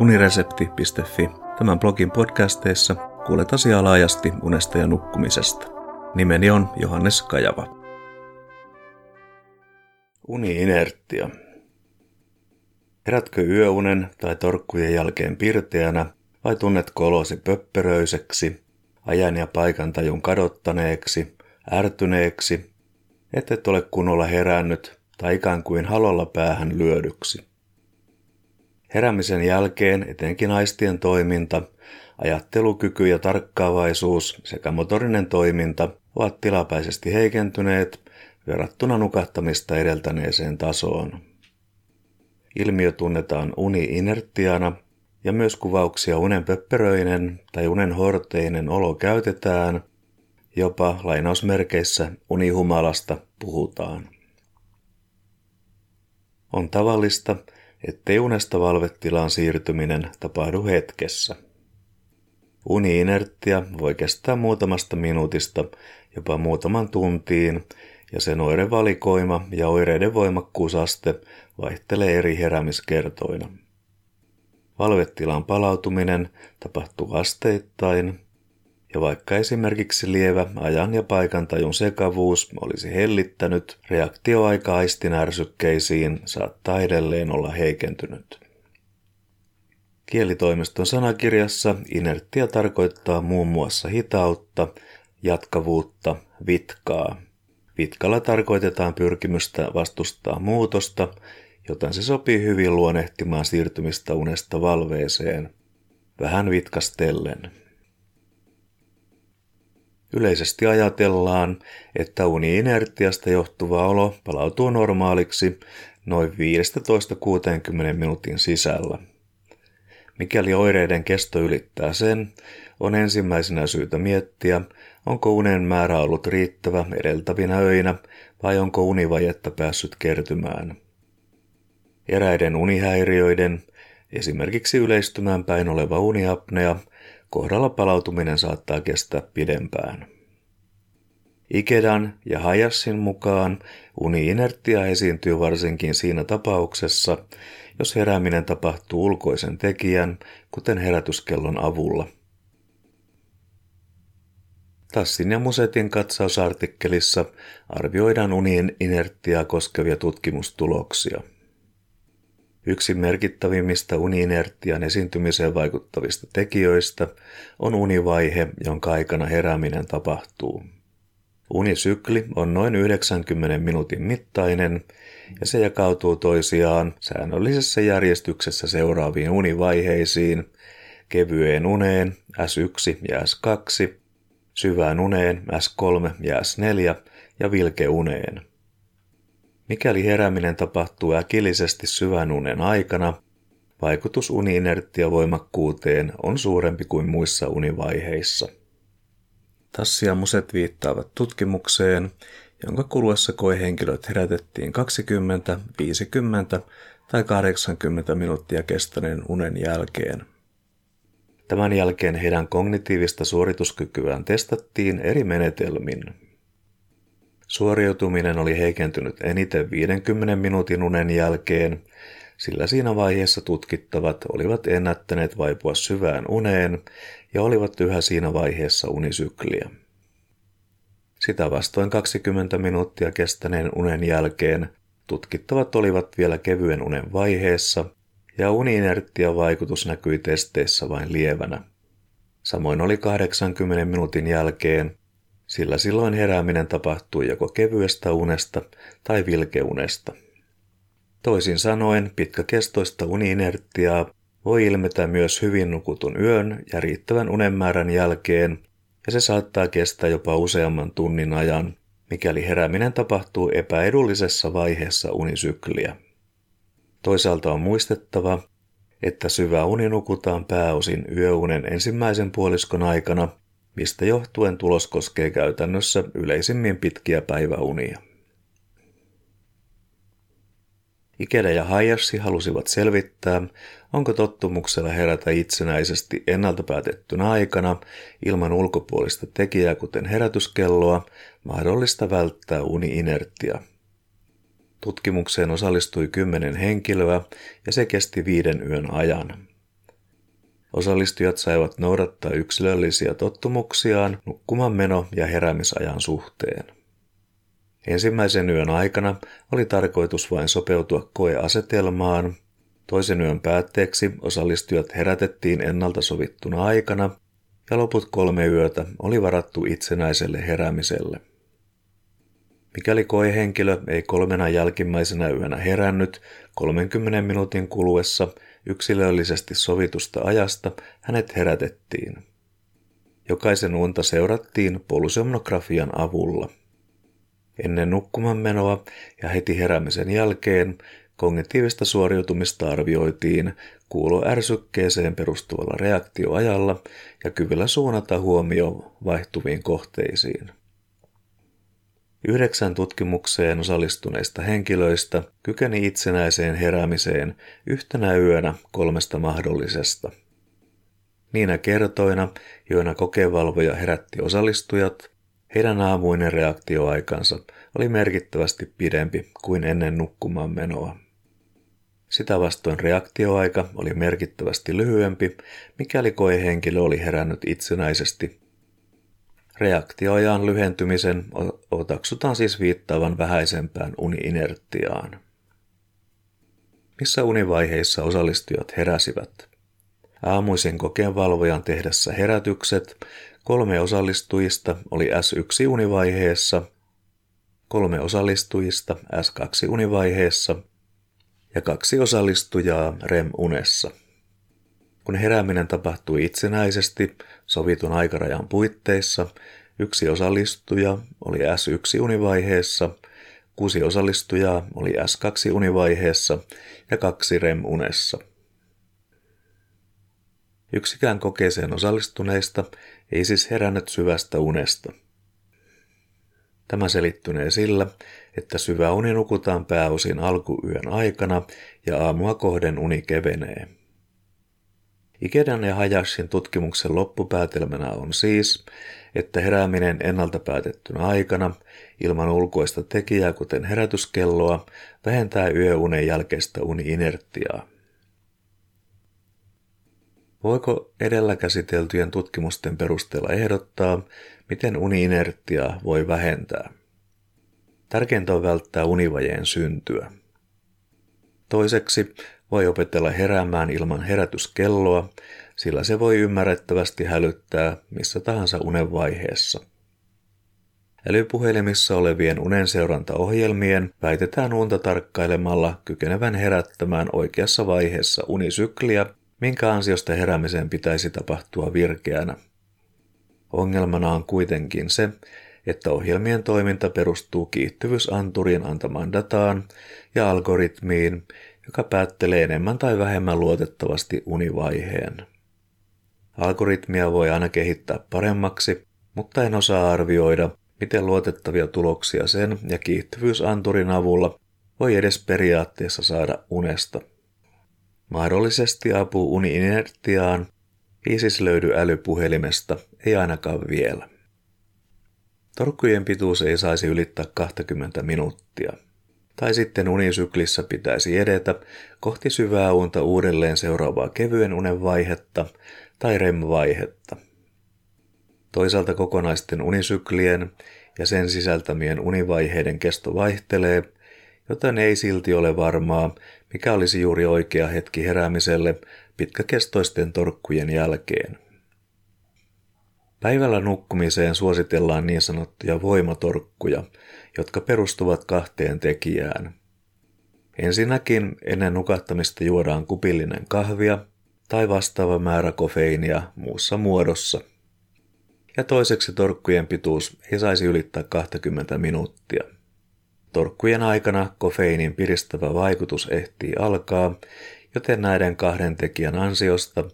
uniresepti.fi. Tämän blogin podcasteissa kuulet asiaa laajasti unesta ja nukkumisesta. Nimeni on Johannes Kajava. Uni-inerttia. Herätkö yöunen tai torkkujen jälkeen pirteänä vai tunnetko olosi pöppöröiseksi, ajan ja paikan tajun kadottaneeksi, ärtyneeksi, et ole kunnolla herännyt tai ikään kuin halolla päähän lyödyksi. Heräämisen jälkeen etenkin aistien toiminta, ajattelukyky ja tarkkaavaisuus sekä motorinen toiminta ovat tilapäisesti heikentyneet verrattuna nukahtamista edeltäneeseen tasoon. Ilmiö tunnetaan uni-inertiana ja myös kuvauksia unen pöppöröinen tai unen horteinen olo käytetään, jopa lainausmerkeissä unihumalasta puhutaan. On tavallista, ettei unesta valvetilaan siirtyminen tapahdu hetkessä. Uni-inerttia voi kestää muutamasta minuutista jopa muutaman tuntiin, ja sen oirevalikoima ja oireiden voimakkuusaste vaihtelee eri heräämiskertoina. Valvetilan palautuminen tapahtuu asteittain, ja vaikka esimerkiksi lievä ajan ja paikan tajun sekavuus olisi hellittänyt, reaktioaika aistin ärsykkeisiin saattaa edelleen olla heikentynyt. Kielitoimiston sanakirjassa inerttia tarkoittaa muun muassa hitautta, jatkavuutta, vitkaa. Vitkalla tarkoitetaan pyrkimystä vastustaa muutosta, joten se sopii hyvin luonnehtimaan siirtymistä unesta valveeseen, vähän vitkastellen. Yleisesti ajatellaan, että uni-inertiasta johtuva olo palautuu normaaliksi noin 15-60 minuutin sisällä. Mikäli oireiden kesto ylittää sen, on ensimmäisenä syytä miettiä, onko unen määrä ollut riittävä edeltävinä öinä vai onko univajetta päässyt kertymään. Eräiden unihäiriöiden, esimerkiksi yleistymään päin oleva uniapnea, kohdalla palautuminen saattaa kestää pidempään. Ikedan ja Hayassin mukaan uni-inertia esiintyy varsinkin siinä tapauksessa, jos herääminen tapahtuu ulkoisen tekijän, kuten herätyskellon avulla. Tassin ja Musetin katsausartikkelissa arvioidaan unien inerttiaa koskevia tutkimustuloksia. Yksi merkittävimmistä uniinertian esiintymiseen vaikuttavista tekijöistä on univaihe, jonka aikana herääminen tapahtuu. Unisykli on noin 90 minuutin mittainen ja se jakautuu toisiaan säännöllisessä järjestyksessä seuraaviin univaiheisiin, kevyeen uneen S1 ja S2, syvään uneen S3 ja S4 ja vilkeuneen. Mikäli herääminen tapahtuu äkillisesti syvän unen aikana, vaikutus uniinerttia voimakkuuteen on suurempi kuin muissa univaiheissa. Tassi ja muset viittaavat tutkimukseen, jonka kuluessa koehenkilöt herätettiin 20, 50 tai 80 minuuttia kestäneen unen jälkeen. Tämän jälkeen heidän kognitiivista suorituskykyään testattiin eri menetelmin. Suoriutuminen oli heikentynyt eniten 50 minuutin unen jälkeen, sillä siinä vaiheessa tutkittavat olivat ennättäneet vaipua syvään uneen ja olivat yhä siinä vaiheessa unisykliä. Sitä vastoin 20 minuuttia kestäneen unen jälkeen tutkittavat olivat vielä kevyen unen vaiheessa ja uniinerttia vaikutus näkyi testeissä vain lievänä. Samoin oli 80 minuutin jälkeen sillä silloin herääminen tapahtuu joko kevyestä unesta tai vilkeunesta. Toisin sanoen pitkäkestoista uniinerttiaa voi ilmetä myös hyvin nukutun yön ja riittävän unenmäärän jälkeen, ja se saattaa kestää jopa useamman tunnin ajan, mikäli herääminen tapahtuu epäedullisessa vaiheessa unisykliä. Toisaalta on muistettava, että syvä uni nukutaan pääosin yöunen ensimmäisen puoliskon aikana mistä johtuen tulos koskee käytännössä yleisimmin pitkiä päiväunia. Ikeda ja Hayashi halusivat selvittää, onko tottumuksella herätä itsenäisesti ennalta päätettynä aikana ilman ulkopuolista tekijää kuten herätyskelloa mahdollista välttää uni-inerttia. Tutkimukseen osallistui kymmenen henkilöä ja se kesti viiden yön ajan. Osallistujat saivat noudattaa yksilöllisiä tottumuksiaan nukkumaan meno- ja heräämisajan suhteen. Ensimmäisen yön aikana oli tarkoitus vain sopeutua koeasetelmaan. Toisen yön päätteeksi osallistujat herätettiin ennalta sovittuna aikana ja loput kolme yötä oli varattu itsenäiselle heräämiselle. Mikäli koehenkilö ei kolmena jälkimmäisenä yönä herännyt 30 minuutin kuluessa yksilöllisesti sovitusta ajasta, hänet herätettiin. Jokaisen unta seurattiin polysomnografian avulla. Ennen nukkuman menoa ja heti heräämisen jälkeen kognitiivista suoriutumista arvioitiin kuuloärsykkeeseen perustuvalla reaktioajalla ja kyvyllä suunnata huomio vaihtuviin kohteisiin. Yhdeksän tutkimukseen osallistuneista henkilöistä kykeni itsenäiseen heräämiseen yhtenä yönä kolmesta mahdollisesta. Niinä kertoina, joina kokevalvoja herätti osallistujat, heidän aamuinen reaktioaikansa oli merkittävästi pidempi kuin ennen nukkumaan menoa. Sitä vastoin reaktioaika oli merkittävästi lyhyempi, mikäli koehenkilö oli herännyt itsenäisesti Reaktioajan lyhentymisen otaksutaan siis viittaavan vähäisempään uniinerttiaan. Missä univaiheissa osallistujat heräsivät? Aamuisen kokeenvalvojan tehdessä herätykset kolme osallistujista oli S1-univaiheessa, kolme osallistujista S2-univaiheessa ja kaksi osallistujaa REM-unessa. Kun herääminen tapahtui itsenäisesti sovitun aikarajan puitteissa, yksi osallistuja oli S1-univaiheessa, kuusi osallistujaa oli S2-univaiheessa ja kaksi REM-unessa. Yksikään kokeeseen osallistuneista ei siis herännyt syvästä unesta. Tämä selittynee sillä, että syvä uni nukutaan pääosin alkuyön aikana ja aamua kohden uni kevenee. Ikedan ja Hayashin tutkimuksen loppupäätelmänä on siis, että herääminen ennalta päätettynä aikana ilman ulkoista tekijää kuten herätyskelloa vähentää yöunen jälkeistä uni-inerttiaa. Voiko edellä käsiteltyjen tutkimusten perusteella ehdottaa, miten uni-inerttiaa voi vähentää? Tärkeintä on välttää univajeen syntyä. Toiseksi voi opetella heräämään ilman herätyskelloa, sillä se voi ymmärrettävästi hälyttää missä tahansa unen vaiheessa. Älypuhelimissa olevien unenseurantaohjelmien väitetään unta tarkkailemalla kykenevän herättämään oikeassa vaiheessa unisykliä, minkä ansiosta heräämisen pitäisi tapahtua virkeänä. Ongelmana on kuitenkin se, että ohjelmien toiminta perustuu kiihtyvyysanturien antamaan dataan ja algoritmiin, joka päättelee enemmän tai vähemmän luotettavasti univaiheen. Algoritmia voi aina kehittää paremmaksi, mutta en osaa arvioida, miten luotettavia tuloksia sen ja kiihtyvyysanturin avulla voi edes periaatteessa saada unesta. Mahdollisesti apu uni-inertiaan ei siis löydy älypuhelimesta, ei ainakaan vielä. Torkkujen pituus ei saisi ylittää 20 minuuttia – tai sitten unisyklissä pitäisi edetä kohti syvää unta uudelleen seuraavaa kevyen unen vaihetta tai REM-vaihetta. Toisaalta kokonaisten unisyklien ja sen sisältämien univaiheiden kesto vaihtelee, joten ei silti ole varmaa, mikä olisi juuri oikea hetki heräämiselle pitkäkestoisten torkkujen jälkeen. Päivällä nukkumiseen suositellaan niin sanottuja voimatorkkuja, jotka perustuvat kahteen tekijään. Ensinnäkin ennen nukahtamista juodaan kupillinen kahvia tai vastaava määrä kofeiinia muussa muodossa. Ja toiseksi torkkujen pituus ei saisi ylittää 20 minuuttia. Torkkujen aikana kofeiinin piristävä vaikutus ehtii alkaa, joten näiden kahden tekijän ansiosta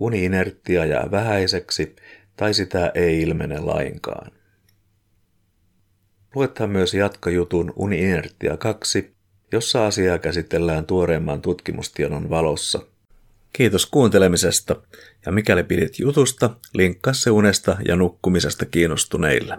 uni-inerttia jää vähäiseksi tai sitä ei ilmene lainkaan. Luetaan myös jatkojutun Uni-inertia 2, jossa asiaa käsitellään tuoreemman tutkimustiedon valossa. Kiitos kuuntelemisesta, ja mikäli pidit jutusta, linkkaa se unesta ja nukkumisesta kiinnostuneille.